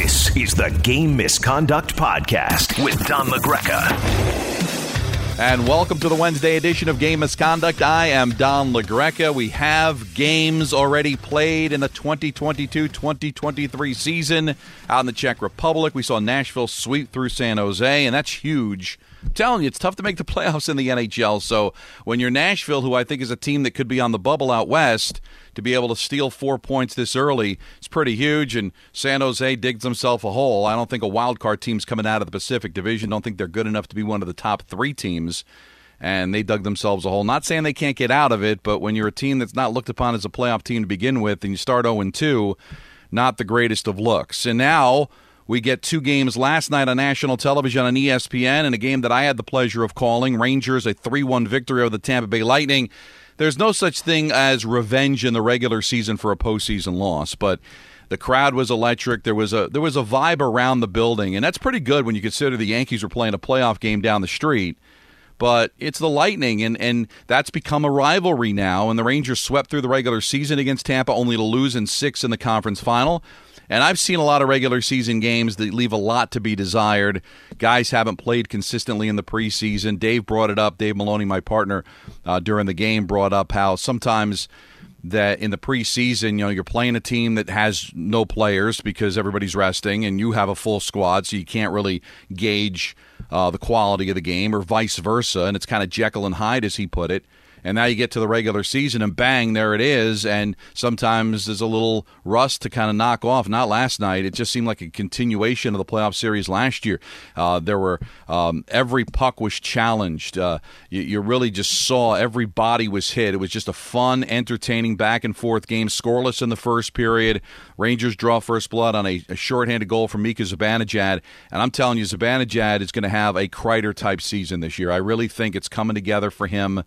This is the Game Misconduct Podcast with Don LaGreca. And welcome to the Wednesday edition of Game Misconduct. I am Don LaGreca. We have games already played in the 2022 2023 season out in the Czech Republic. We saw Nashville sweep through San Jose, and that's huge I'm telling you, it's tough to make the playoffs in the NHL. So when you're Nashville, who I think is a team that could be on the bubble out west, to be able to steal four points this early, it's pretty huge. And San Jose digs himself a hole. I don't think a wild card team's coming out of the Pacific Division. Don't think they're good enough to be one of the top three teams. And they dug themselves a hole. Not saying they can't get out of it, but when you're a team that's not looked upon as a playoff team to begin with, and you start 0 2, not the greatest of looks. And now we get two games last night on national television on ESPN, and a game that I had the pleasure of calling Rangers, a 3 1 victory over the Tampa Bay Lightning. There's no such thing as revenge in the regular season for a postseason loss, but the crowd was electric. There was a there was a vibe around the building, and that's pretty good when you consider the Yankees were playing a playoff game down the street. But it's the Lightning, and, and that's become a rivalry now. And the Rangers swept through the regular season against Tampa, only to lose in six in the conference final. And I've seen a lot of regular season games that leave a lot to be desired. Guys haven't played consistently in the preseason. Dave brought it up. Dave Maloney, my partner, uh, during the game, brought up how sometimes that in the preseason, you know, you're playing a team that has no players because everybody's resting, and you have a full squad, so you can't really gauge uh, the quality of the game, or vice versa. And it's kind of Jekyll and Hyde, as he put it and now you get to the regular season and bang, there it is. And sometimes there's a little rust to kind of knock off. Not last night. It just seemed like a continuation of the playoff series last year. Uh, there were um, every puck was challenged. Uh, you, you, really just saw every body was hit. It was just a fun, entertaining back and forth game. Scoreless in the first period. Rangers draw first blood on a, a shorthanded goal from Mika Zibanejad. And I'm telling you, Zibanejad is going to have a Kreider type season this year. I really think it's coming together for him.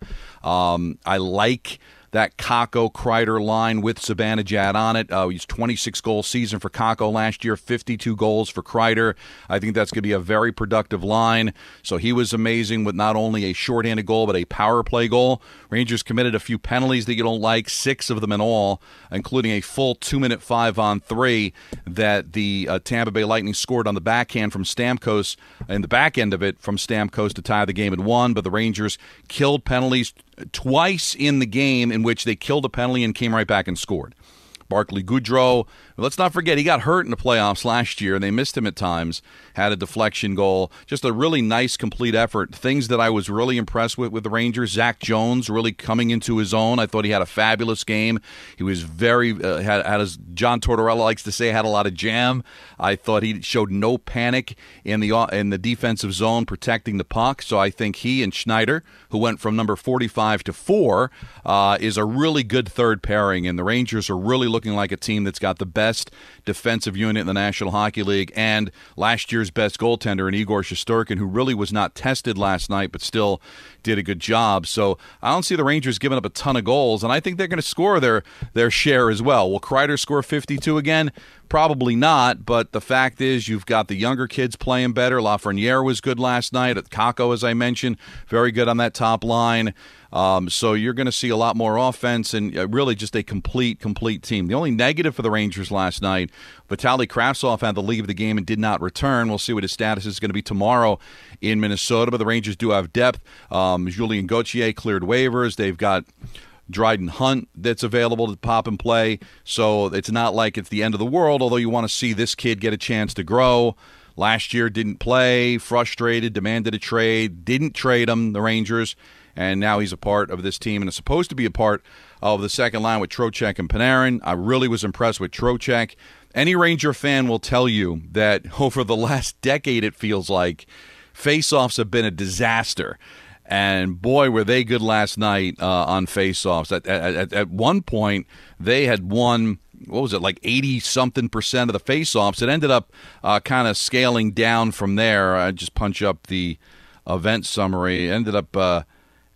Um, I like that Kakko Kreider line with Zibanejad on it. Uh, he's 26 goal season for Kakko last year, 52 goals for Kreider. I think that's going to be a very productive line. So he was amazing with not only a shorthanded goal but a power play goal. Rangers committed a few penalties that you don't like, six of them in all, including a full two minute five on three that the uh, Tampa Bay Lightning scored on the backhand from Stamkos, and the back end of it from Stamkos to tie the game at one. But the Rangers killed penalties twice in the game in which they killed a penalty and came right back and scored. Barclay Goodrow Let's not forget he got hurt in the playoffs last year, and they missed him at times. Had a deflection goal, just a really nice, complete effort. Things that I was really impressed with with the Rangers. Zach Jones really coming into his own. I thought he had a fabulous game. He was very uh, had, had as John Tortorella likes to say, had a lot of jam. I thought he showed no panic in the uh, in the defensive zone protecting the puck. So I think he and Schneider, who went from number 45 to four, uh, is a really good third pairing. And the Rangers are really looking like a team that's got the best defensive unit in the National Hockey League and last year's best goaltender in Igor Shesterkin, who really was not tested last night, but still did a good job. So I don't see the Rangers giving up a ton of goals, and I think they're going to score their their share as well. Will Kreider score 52 again? Probably not, but the fact is you've got the younger kids playing better. Lafreniere was good last night. Kakko, as I mentioned, very good on that top line. Um, so you're going to see a lot more offense and uh, really just a complete, complete team. The only negative for the Rangers last night, Vitaly Kravtsov had to leave the game and did not return. We'll see what his status is going to be tomorrow in Minnesota. But the Rangers do have depth. Um, Julien Gauthier cleared waivers. They've got Dryden Hunt that's available to pop and play. So it's not like it's the end of the world, although you want to see this kid get a chance to grow. Last year didn't play, frustrated, demanded a trade, didn't trade him, the Rangers and now he's a part of this team and is supposed to be a part of the second line with Trocheck and Panarin. I really was impressed with Trocheck. Any Ranger fan will tell you that over the last decade, it feels like faceoffs have been a disaster. And boy, were they good last night uh, on faceoffs. At, at, at one point, they had won what was it like 80 something percent of the faceoffs it ended up uh, kind of scaling down from there i just punch up the event summary it ended up uh,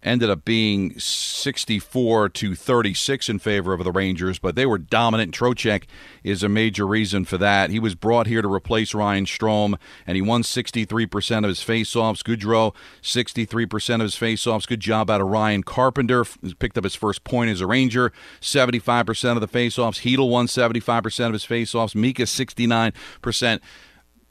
ended up being 64 to 36 in favor of the Rangers, but they were dominant. Trocheck is a major reason for that. He was brought here to replace Ryan Strome, and he won 63% of his faceoffs. Goodrow, 63% of his faceoffs. Good job out of Ryan Carpenter. Picked up his first point as a Ranger. 75% of the faceoffs. Chytil won 75% of his faceoffs. Mika, 69%.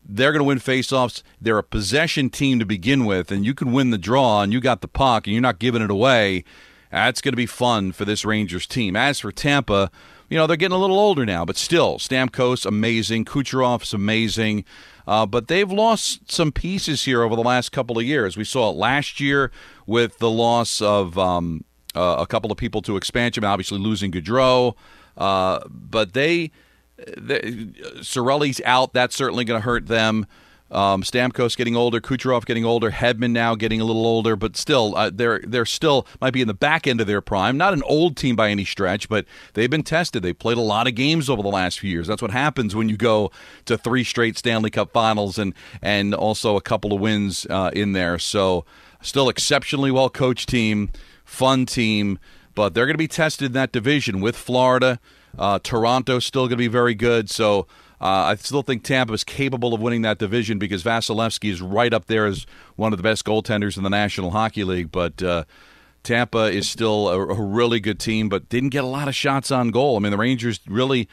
They're going to win faceoffs. They're a possession team to begin with, and you can win the draw, and you got the puck, and you're not giving it away. That's going to be fun for this Rangers team. As for Tampa, you know, they're getting a little older now, but still, Stamkos, amazing. Kucherov's amazing. Uh, but they've lost some pieces here over the last couple of years. We saw it last year with the loss of um, uh, a couple of people to expansion, obviously losing Gaudreau. Uh, but they the, Cirelli's out. That's certainly going to hurt them. Um, Stamkos getting older, Kucherov getting older, Hedman now getting a little older, but still, uh, they're they're still might be in the back end of their prime. Not an old team by any stretch, but they've been tested. They've played a lot of games over the last few years. That's what happens when you go to three straight Stanley Cup Finals and and also a couple of wins uh, in there. So, still exceptionally well coached team, fun team, but they're going to be tested in that division with Florida. Uh, Toronto's still going to be very good. So uh, I still think Tampa is capable of winning that division because Vasilevskiy is right up there as one of the best goaltenders in the National Hockey League. But uh, Tampa is still a, a, really good team, but didn't get a lot of shots on goal. I mean, the Rangers really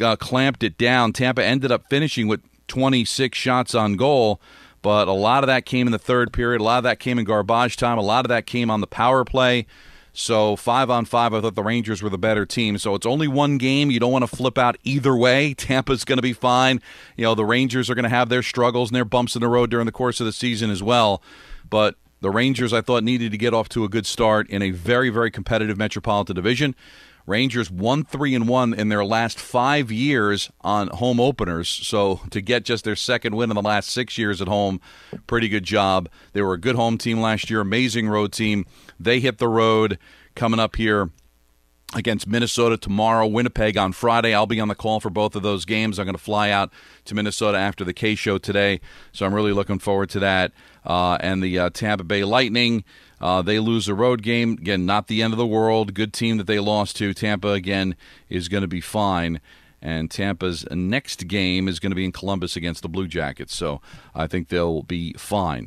uh, clamped it down. Tampa ended up finishing with 26 shots on goal. But a lot of that came in the third period. A lot of that came in garbage time. A lot of that came on the power play. So five on five, I thought the Rangers were the better team. So it's only one game. You don't want to flip out either way. Tampa's going to be fine. You know the Rangers are going to have their struggles and their bumps in the road during the course of the season as well. But the Rangers, I thought, needed to get off to a good start in a very, very competitive Metropolitan Division. Rangers one three and one in their last five years on home openers. So to get just their second win in the last six years at home, pretty good job. They were a good home team last year, amazing road team. They hit the road coming up here against Minnesota tomorrow, Winnipeg on Friday. I'll be on the call for both of those games. I'm going to fly out to Minnesota after the K show today, so I'm really looking forward to that. Uh, and the uh, Tampa Bay Lightning, uh, they lose a road game. Again, not the end of the world. Good team that they lost to. Tampa, again, is going to be fine. And Tampa's next game is going to be in Columbus against the Blue Jackets. So I think they'll be fine.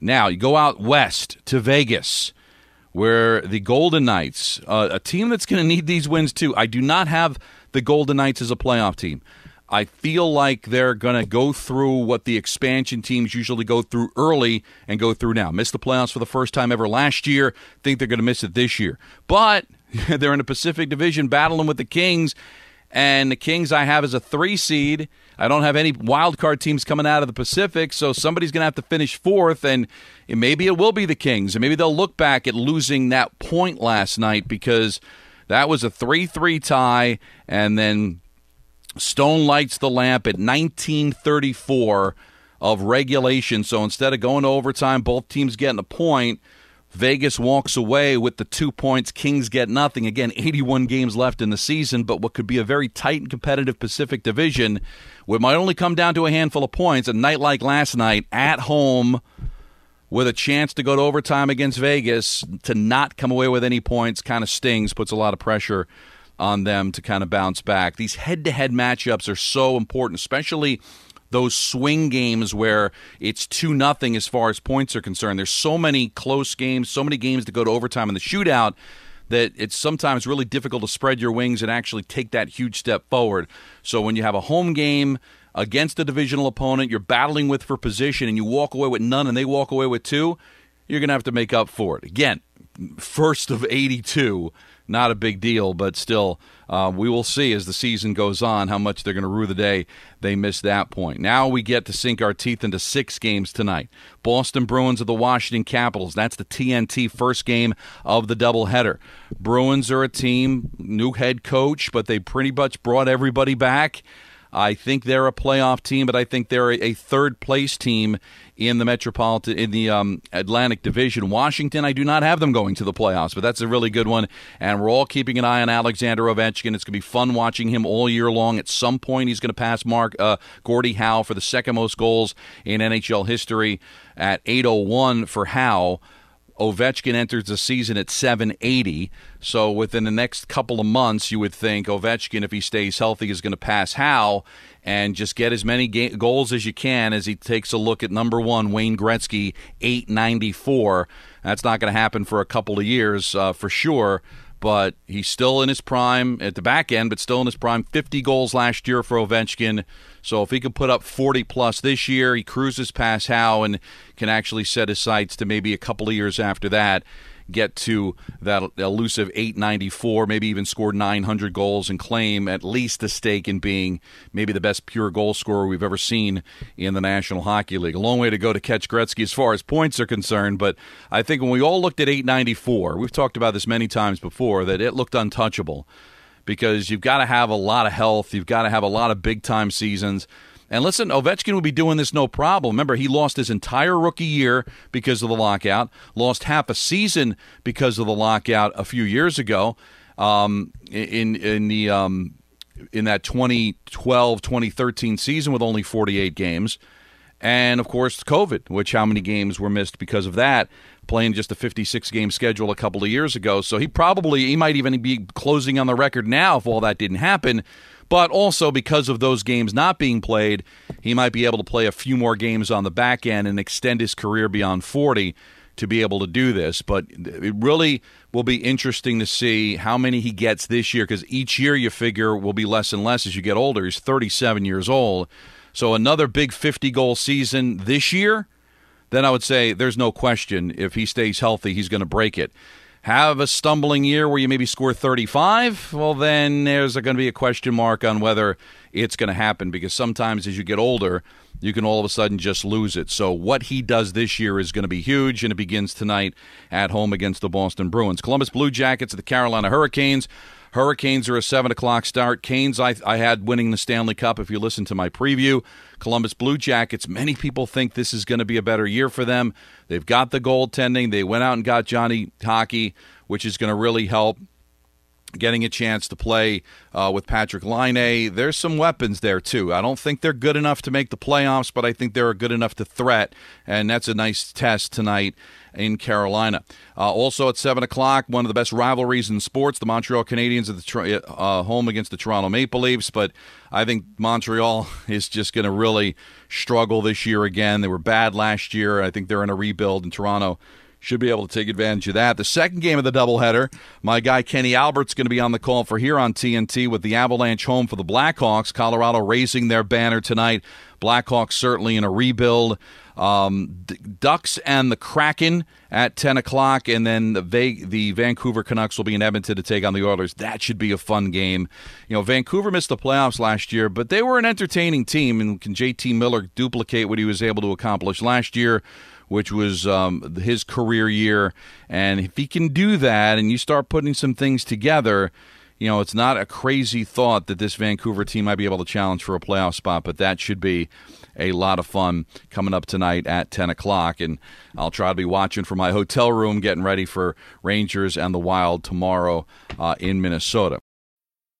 Now, you go out west to Vegas, where the Golden Knights, uh, a team that's going to need these wins too. I do not have the Golden Knights as a playoff team. I feel like they're going to go through what the expansion teams usually go through early and go through now. Missed the playoffs for the first time ever last year. Think they're going to miss it this year. But they're in the Pacific Division battling with the Kings. And the Kings I have as a three seed. I don't have any wild card teams coming out of the Pacific, so somebody's going to have to finish fourth, and maybe it will be the Kings, and maybe they'll look back at losing that point last night because that was a three-three tie, and then Stone lights the lamp at 1934 of regulation. So instead of going to overtime, both teams getting a point. Vegas walks away with the two points. Kings get nothing. Again, 81 games left in the season, but what could be a very tight and competitive Pacific Division, it might only come down to a handful of points. A night like last night at home with a chance to go to overtime against Vegas to not come away with any points kind of stings, puts a lot of pressure on them to kind of bounce back. These head to head matchups are so important, especially those swing games where it's 2 nothing as far as points are concerned. There's so many close games, so many games to go to overtime in the shootout that it's sometimes really difficult to spread your wings and actually take that huge step forward. So when you have a home game against a divisional opponent you're battling with for position and you walk away with none and they walk away with two, you're going to have to make up for it. Again, first of 82 not a big deal, but still, uh, we will see as the season goes on how much they're going to rue the day they missed that point. Now we get to sink our teeth into six games tonight. Boston Bruins of the Washington Capitals. That's the TNT first game of the doubleheader. Bruins are a team, new head coach, but they pretty much brought everybody back. I think they're a playoff team, but I think they're a, third place team in the Metropolitan in the um, Atlantic Division. Washington, I do not have them going to the playoffs, but that's a really good one. And we're all keeping an eye on Alexander Ovechkin. It's going to be fun watching him all year long. At some point, he's going to pass Mark uh, Gordie Howe for the second most goals in NHL history at 801 for Howe. Ovechkin enters the season at 780. So within the next couple of months, you would think Ovechkin, if he stays healthy, is going to pass Howe and just get as many ga- goals as you can as he takes a look at number one, Wayne Gretzky, 894. That's not going to happen for a couple of years uh, for sure but he's still in his prime at the back end, but still in his prime. 50 goals last year for Ovechkin. So if he can put up 40 plus this year, he cruises past Howe and can actually set his sights to maybe a couple of years after that get to that elusive 894, maybe even score 900 goals and claim at least a stake in being maybe the best pure goal scorer we've ever seen in the National Hockey League. A long way to go to catch Gretzky as far as points are concerned, but I think when we all looked at 894, we've talked about this many times before, that it looked untouchable because you've got to have a lot of health. You've got to have a lot of big time seasons. And listen, Ovechkin will be doing this no problem. Remember, he lost his entire rookie year because of the lockout, lost half a season because of the lockout a few years ago um, in in the um, in that 2012 2013 season with only 48 games. And of course, COVID, which how many games were missed because of that playing just a 56 game schedule a couple of years ago. So he probably, he might even be closing on the record now if all that didn't happen. But also because of those games not being played, he might be able to play a few more games on the back end and extend his career beyond 40 to be able to do this. But it really will be interesting to see how many he gets this year because each year you figure will be less and less as you get older. He's 37 years old. So another big 50 goal season this year then I would say there's no question if he stays healthy, he's going to break it. Have a stumbling year where you maybe score 35, well, then there's going to be a question mark on whether it's going to happen because sometimes as you get older, you can all of a sudden just lose it. So, what he does this year is going to be huge, and it begins tonight at home against the Boston Bruins. Columbus Blue Jackets, the Carolina Hurricanes. Hurricanes are a 7 o'clock start. Canes, I, I had winning the Stanley Cup if you listen to my preview. Columbus Blue Jackets, many people think this is going to be a better year for them. They've got the goaltending. They went out and got Johnny Hockey, which is going to really help getting a chance to play uh, with Patrick Laine. There's some weapons there, too. I don't think they're good enough to make the playoffs, but I think they're good enough to threat, and that's a nice test tonight in Carolina. Uh, also at 7 o'clock, one of the best rivalries in sports, the Montreal Canadiens at the uh, home against the Toronto Maple Leafs. But I think Montreal is just going to really struggle this year again. They were bad last year. I think they're in a rebuild, in Toronto should be able to take advantage of that. The second game of the doubleheader, my guy Kenny Albert's going to be on the call for here on TNT with the Avalanche home for the Blackhawks. Colorado raising their banner tonight. Blackhawks certainly in a rebuild. Um, Ducks and the Kraken at 10 o'clock, and then the, Va- the Vancouver Canucks will be in Edmonton to take on the Oilers. That should be a fun game. You know, Vancouver missed the playoffs last year, but they were an entertaining team, and can JT Miller duplicate what he was able to accomplish last year? Which was um, his career year. And if he can do that and you start putting some things together, you know, it's not a crazy thought that this Vancouver team might be able to challenge for a playoff spot, but that should be a lot of fun coming up tonight at 10 o'clock. And I'll try to be watching from my hotel room, getting ready for Rangers and the Wild tomorrow uh, in Minnesota.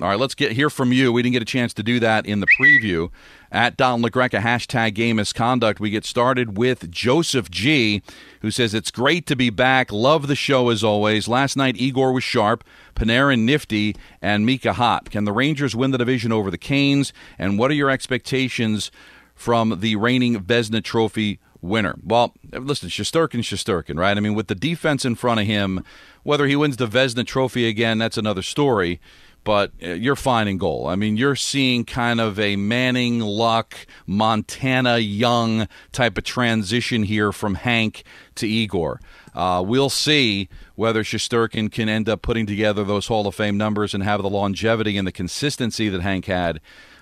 All right, let's get hear from you. We didn't get a chance to do that in the preview. At Don LaGreca, hashtag game misconduct. We get started with Joseph G, who says, It's great to be back. Love the show as always. Last night, Igor was sharp, Panarin nifty, and Mika hot. Can the Rangers win the division over the Canes? And what are your expectations from the reigning Vezina Trophy winner? Well, listen, Shesterkin, Shesterkin, right? I mean, with the defense in front of him, whether he wins the Vezina Trophy again, that's another story but uh, you're finding goal. I mean, you're seeing kind of a Manning, Luck, Montana, Young type of transition here from Hank to Igor. Uh, we'll see whether Shesterkin can end up putting together those Hall of Fame numbers and have the longevity and the consistency that Hank had.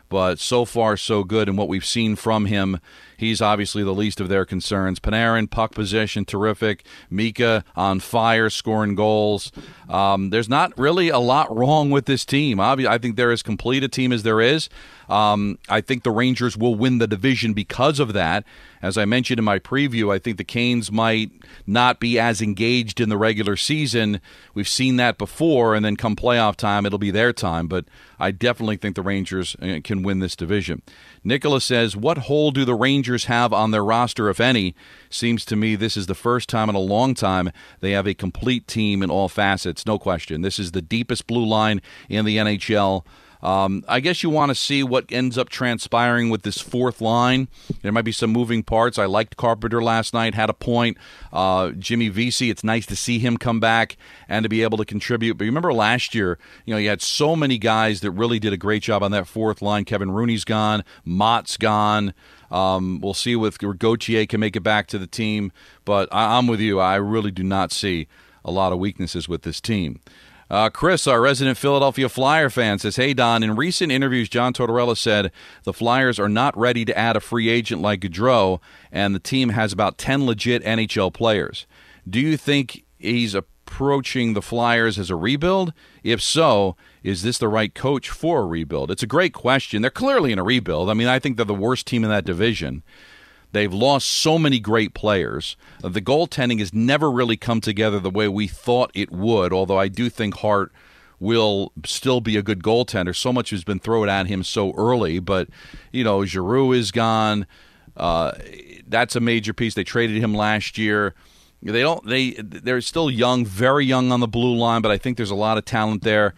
But so far, so good. And what we've seen from him He's obviously the least of their concerns. Panarin, puck possession, terrific. Mika on fire, scoring goals. Um, there's not really a lot wrong with this team. I think they're as complete a team as there is. Um, I think the Rangers will win the division because of that. As I mentioned in my preview, I think the Canes might not be as engaged in the regular season. We've seen that before, and then come playoff time, it'll be their time. But I definitely think the Rangers uh, can win this division. Nicholas says, What hole do the Rangers have on their roster, if any? Seems to me this is the first time in a long time they have a complete team in all facets, no question. This is the deepest blue line in the NHL. Um, I guess you want to see what ends up transpiring with this fourth line. There might be some moving parts. I liked Carpenter last night, had a point. Uh, Jimmy Vesey, it's nice to see him come back and to be able to contribute. But remember last year, you know, you had so many guys that really did a great job on that fourth line. Kevin Rooney's gone, Motte's gone. Um, we'll see if Gauthier can make it back to the team. But I- I'm with you. I really do not see a lot of weaknesses with this team. Uh, Chris, our resident Philadelphia Flyer fan, says, Hey, Don, in recent interviews, John Tortorella said the Flyers are not ready to add a free agent like Gaudreau, and the team has about 10 legit NHL players. Do you think he's approaching the Flyers as a rebuild? If so, is this the right coach for a rebuild? It's a great question. They're clearly in a rebuild. I mean, I think they're the worst team in that division. They've lost so many great players. The goaltending has never really come together the way we thought it would, although I do think Hart will still be a good goaltender. So much has been thrown at him so early, but, you know, Giroux is gone. Uh, that's a major piece. They traded him last year. They don't. They they're still young, very young on the blue line, but I think there's a lot of talent there.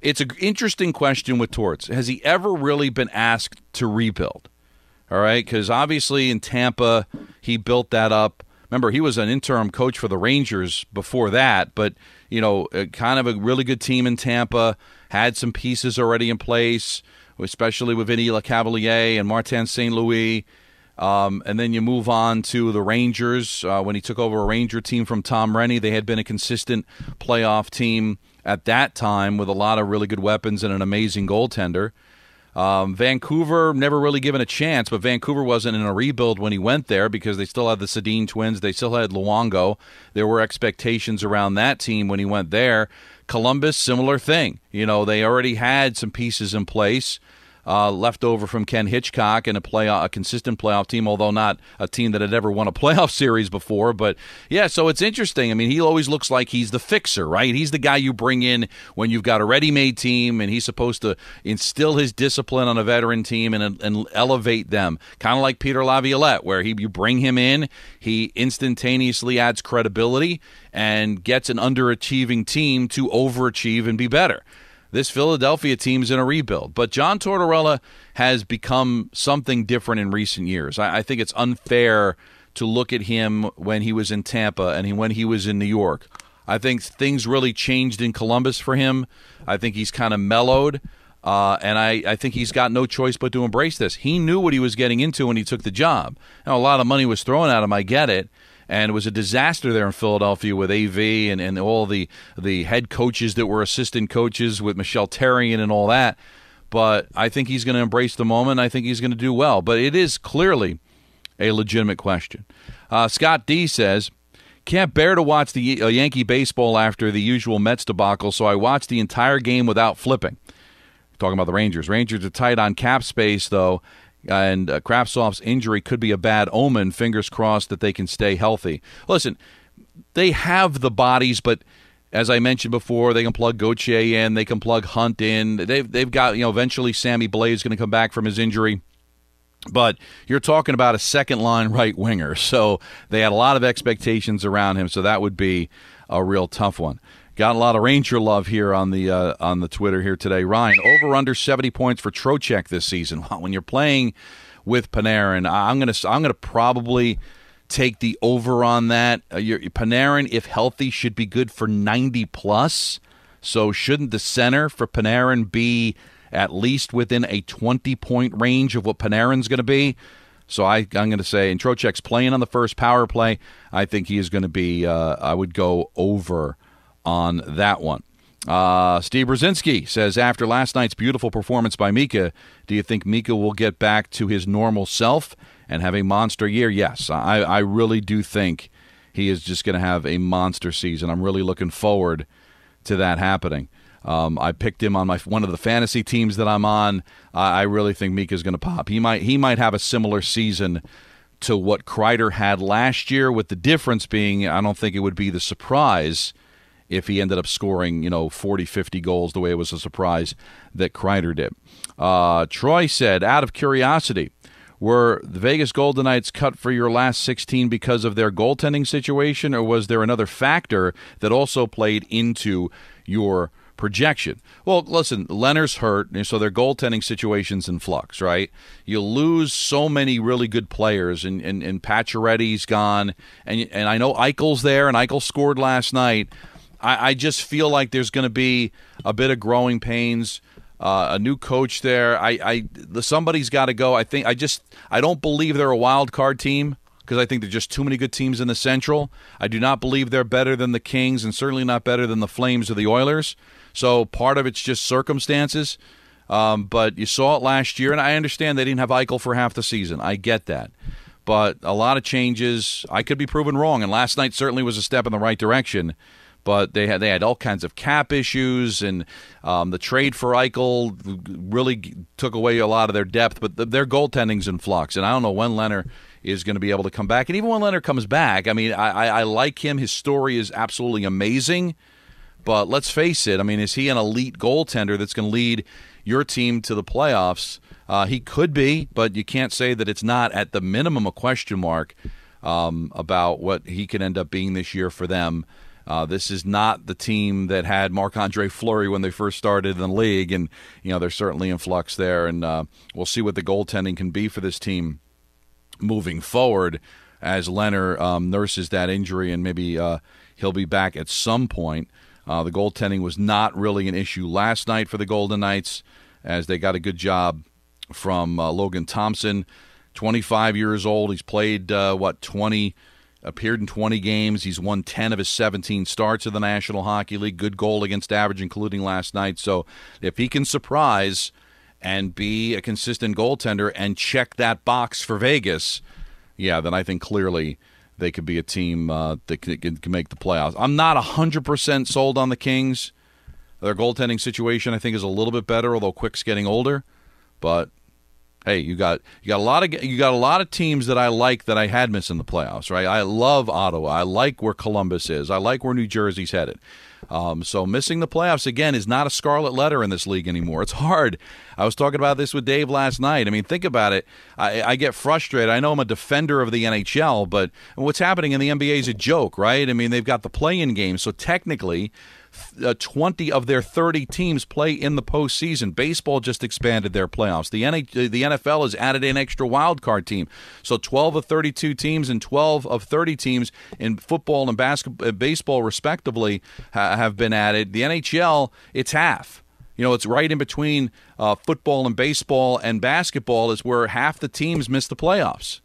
It's an interesting question with Torts. Has he ever really been asked to rebuild? All right, because obviously in Tampa he built that up. Remember, he was an interim coach for the Rangers before that, but you know, kind of a really good team in Tampa. Had some pieces already in place, especially with Vinny Lecavalier and Martin St. Louis. Um, and then you move on to the Rangers uh, when he took over a Ranger team from Tom Renney. They had been a consistent playoff team at that time with a lot of really good weapons and an amazing goaltender. Um, Vancouver never really given a chance, but Vancouver wasn't in a rebuild when he went there because they still had the Sedin twins. They still had Luongo. There were expectations around that team when he went there. Columbus, similar thing. You know, they already had some pieces in place uh, left over from Ken Hitchcock and a play a consistent playoff team, although not a team that had ever won a playoff series before. But yeah, so it's interesting. I mean, he always looks like he's the fixer, right? He's the guy you bring in when you've got a ready-made team, and he's supposed to instill his discipline on a veteran team and, and elevate them, kind of like Peter Laviolette, where he you bring him in, he instantaneously adds credibility and gets an underachieving team to overachieve and be better this Philadelphia team's in a rebuild. But John Tortorella has become something different in recent years. I, I, think it's unfair to look at him when he was in Tampa and he, when he was in New York. I think things really changed in Columbus for him. I think he's kind of mellowed. Uh, and I, I think he's got no choice but to embrace this. He knew what he was getting into when he took the job. Now, a lot of money was thrown at him. I get it and it was a disaster there in Philadelphia with AV and, and all the the head coaches that were assistant coaches with Michel Therrien and all that. But I think he's going to embrace the moment. I think he's going to do well. But it is clearly a legitimate question. Uh, Scott D says, can't bear to watch the uh, Yankee baseball after the usual Mets debacle, so I watched the entire game without flipping. Talking about the Rangers. Rangers are tight on cap space, though, and uh, Kravtsov's injury could be a bad omen. Fingers crossed that they can stay healthy. Listen, they have the bodies, but as I mentioned before, they can plug Gauthier in, they can plug Hunt in. They've they've got you know eventually Sammy Blais going to come back from his injury. But you're talking about a second line right winger, so they had a lot of expectations around him. So that would be a real tough one. Got a lot of Ranger love here on the uh, on the Twitter here today. Ryan, over under seventy points for Trocheck this season. When you're playing with Panarin, I'm gonna I'm gonna probably take the over on that. Uh, your, Panarin, if healthy, should be good for ninety plus. So shouldn't the center for Panarin be at least within a twenty point range of what Panarin's going to be? So I, I'm going to say, and Trocheck's playing on the first power play. I think he is going to be. Uh, I would go over on that one. Uh, Steve Brzezinski says after last night's beautiful performance by Mika, do you think Mika will get back to his normal self and have a monster year? Yes, I, I really do think he is just going to have a monster season. I'm really looking forward to that happening. Um, I picked him on my one of the fantasy teams that I'm on. I, really think Mika's going to pop. He might he might have a similar season to what Kreider had last year, with the difference being I don't think it would be the surprise if he ended up scoring, you know, 40, 50 goals the way it was a surprise that Kreider did. Uh, Troy said, out of curiosity, were the Vegas Golden Knights cut for your last 16 because of their goaltending situation, or was there another factor that also played into your projection? Well, listen, Lehner's hurt, so their goaltending situation's in flux, right? You lose so many really good players, and, and, and Pacioretty's gone, and, and I know Eichel's there, and Eichel scored last night, I, I just feel like there's going to be a bit of growing pains. Uh, a new coach there. I, I somebody's got to go. I think I just I don't believe they're a wild card team because I think there's just too many good teams in the Central. I do not believe they're better than the Kings and certainly not better than the Flames or the Oilers. So part of it's just circumstances. Um, but you saw it last year, and I understand they didn't have Eichel for half the season. I get that. But a lot of changes. I could be proven wrong, and last night certainly was a step in the right direction but they had they had all kinds of cap issues, and um, the trade for Eichel really took away a lot of their depth. But the, their goaltending's in flux, and I don't know when Lehner is going to be able to come back. And even when Lehner comes back, I mean, I, I, I like him. His story is absolutely amazing. But let's face it. I mean, is he an elite goaltender that's going to lead your team to the playoffs? Uh, he could be, but you can't say that it's not at the minimum a question mark um, about what he can end up being this year for them. Uh, this is not the team that had Marc Andre Fleury when they first started in the league, and you know they're certainly in flux there. And uh, we'll see what the goaltending can be for this team moving forward as Lehner um, nurses that injury, and maybe uh, he'll be back at some point. Uh, the goaltending was not really an issue last night for the Golden Knights, as they got a good job from uh, Logan Thompson. 25 years old. He's played, uh, what, 20 appeared in 20 games. He's won 10 of his 17 starts of the National Hockey League. Good goal against average, including last night. So if he can surprise and be a consistent goaltender and check that box for Vegas, yeah, then I think clearly they could be a team uh, that can, can, make the playoffs. I'm not 100% sold on the Kings. Their goaltending situation, I think, is a little bit better, although Quick's getting older. But hey, you got you got a lot of you got a lot of teams that I like that I had missing the playoffs, right? I love Ottawa. I like where Columbus is. I like where New Jersey's headed. Um, so missing the playoffs again is not a scarlet letter in this league anymore. It's hard. I was talking about this with Dave last night. I mean, think about it. I, I get frustrated. I know I'm a defender of the NHL, but what's happening in the NBA is a joke, right? I mean, they've got the play-in game, so technically uh, 20 of their 30 teams play in the postseason. Baseball just expanded their playoffs. The, NH- the NFL has added an extra wild card team. So 12 of 32 teams and 12 of 30 teams in football and basketball, uh, baseball, respectively, ha- have been added. The NHL, it's half. You know, it's right in between uh, football and baseball and basketball is where half the teams miss the playoffs.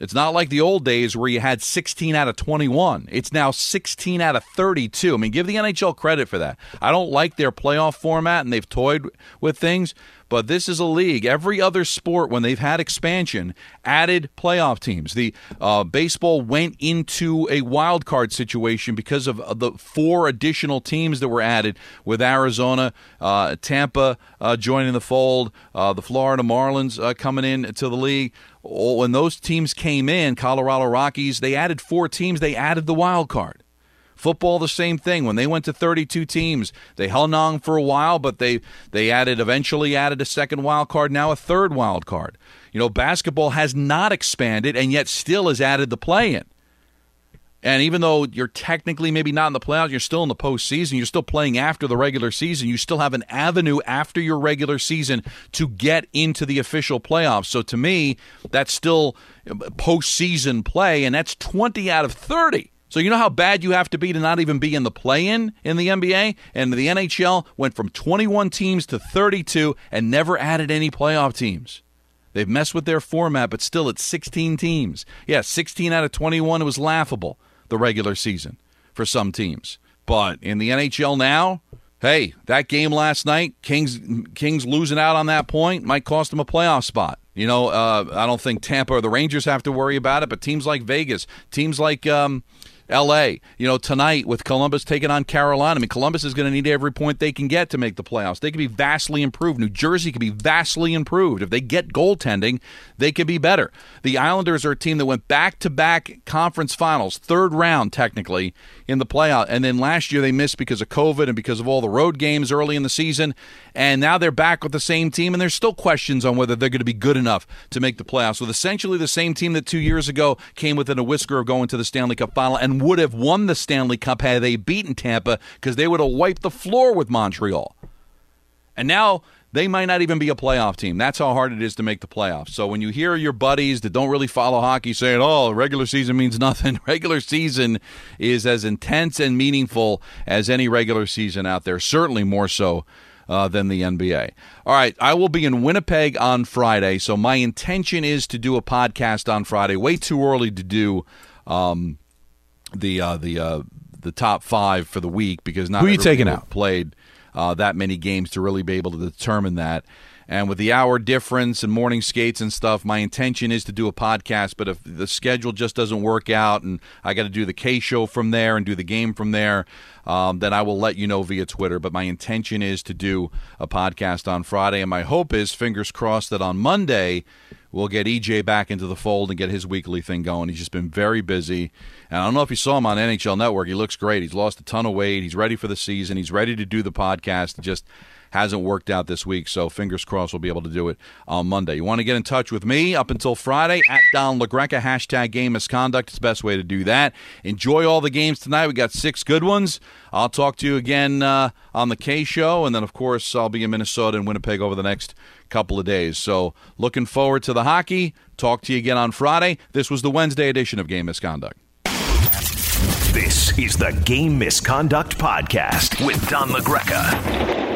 It's not like the old days where you had 16 out of 21. It's now 16 out of 32. I mean, give the NHL credit for that. I don't like their playoff format, and they've toyed with things, but this is a league. Every other sport, when they've had expansion, added playoff teams. The uh, baseball went into a wild card situation because of the four additional teams that were added with Arizona, uh, Tampa uh, joining the fold, uh, the Florida Marlins uh, coming in to the league Oh, when those teams came in, Colorado Rockies, they added four teams, they added the wild card. Football, the same thing. When they went to 32 teams, they hung on for a while, but they they added eventually added a second wild card, now a third wild card. You know, basketball has not expanded and yet still has added the play in. And even though you're technically maybe not in the playoffs, you're still in the postseason, you're still playing after the regular season, you still have an avenue after your regular season to get into the official playoffs. So to me, that's still postseason play, and that's 20 out of 30. So you know how bad you have to be to not even be in the play-in in the NBA and the NHL went from 21 teams to 32 and never added any playoff teams. They've messed with their format, but still it's 16 teams. Yeah, 16 out of 21 it was laughable the regular season for some teams. But in the NHL now, hey, that game last night, Kings Kings losing out on that point might cost them a playoff spot. You know, uh, I don't think Tampa or the Rangers have to worry about it, but teams like Vegas, teams like um, L.A. You know, tonight with Columbus taking on Carolina, I mean, Columbus is going to need every point they can get to make the playoffs. They could be vastly improved. New Jersey could be vastly improved. If they get goaltending, they could be better. The Islanders are a team that went back to back conference finals, third round technically in the playoff, and then last year they missed because of COVID and because of all the road games early in the season. And now they're back with the same team, and there's still questions on whether they're going to be good enough to make the playoffs with essentially the same team that two years ago came within a whisker of going to the Stanley Cup final and would have won the Stanley Cup had they beaten Tampa because they would have wiped the floor with Montreal. And now they might not even be a playoff team. That's how hard it is to make the playoffs. So when you hear your buddies that don't really follow hockey saying, "Oh, regular season means nothing," regular season is as intense and meaningful as any regular season out there. Certainly more so. Uh, than the NBA. All right, I will be in Winnipeg on Friday, so my intention is to do a podcast on Friday. Way too early to do um, the uh, the uh, the top five for the week because not who you taking out played uh, that many games to really be able to determine that. And with the hour difference and morning skates and stuff, my intention is to do a podcast. But if the schedule just doesn't work out and I got to do the K show from there and do the game from there, um, then I will let you know via Twitter. But my intention is to do a podcast on Friday. And my hope is, fingers crossed, that on Monday we'll get EJ back into the fold and get his weekly thing going. He's just been very busy. And I don't know if you saw him on NHL Network. He looks great. He's lost a ton of weight. He's ready for the season. He's ready to do the podcast. Just hasn't worked out this week. So fingers crossed we'll be able to do it on Monday. You want to get in touch with me up until Friday at Don LaGreca, hashtag game misconduct. It's the best way to do that. Enjoy all the games tonight. We got six good ones. I'll talk to you again uh, on the K show. And then, of course, I'll be in Minnesota and Winnipeg over the next couple of days. So looking forward to the hockey. Talk to you again on Friday. This was the Wednesday edition of Game Misconduct. This is the Game Misconduct Podcast with Don LaGreca.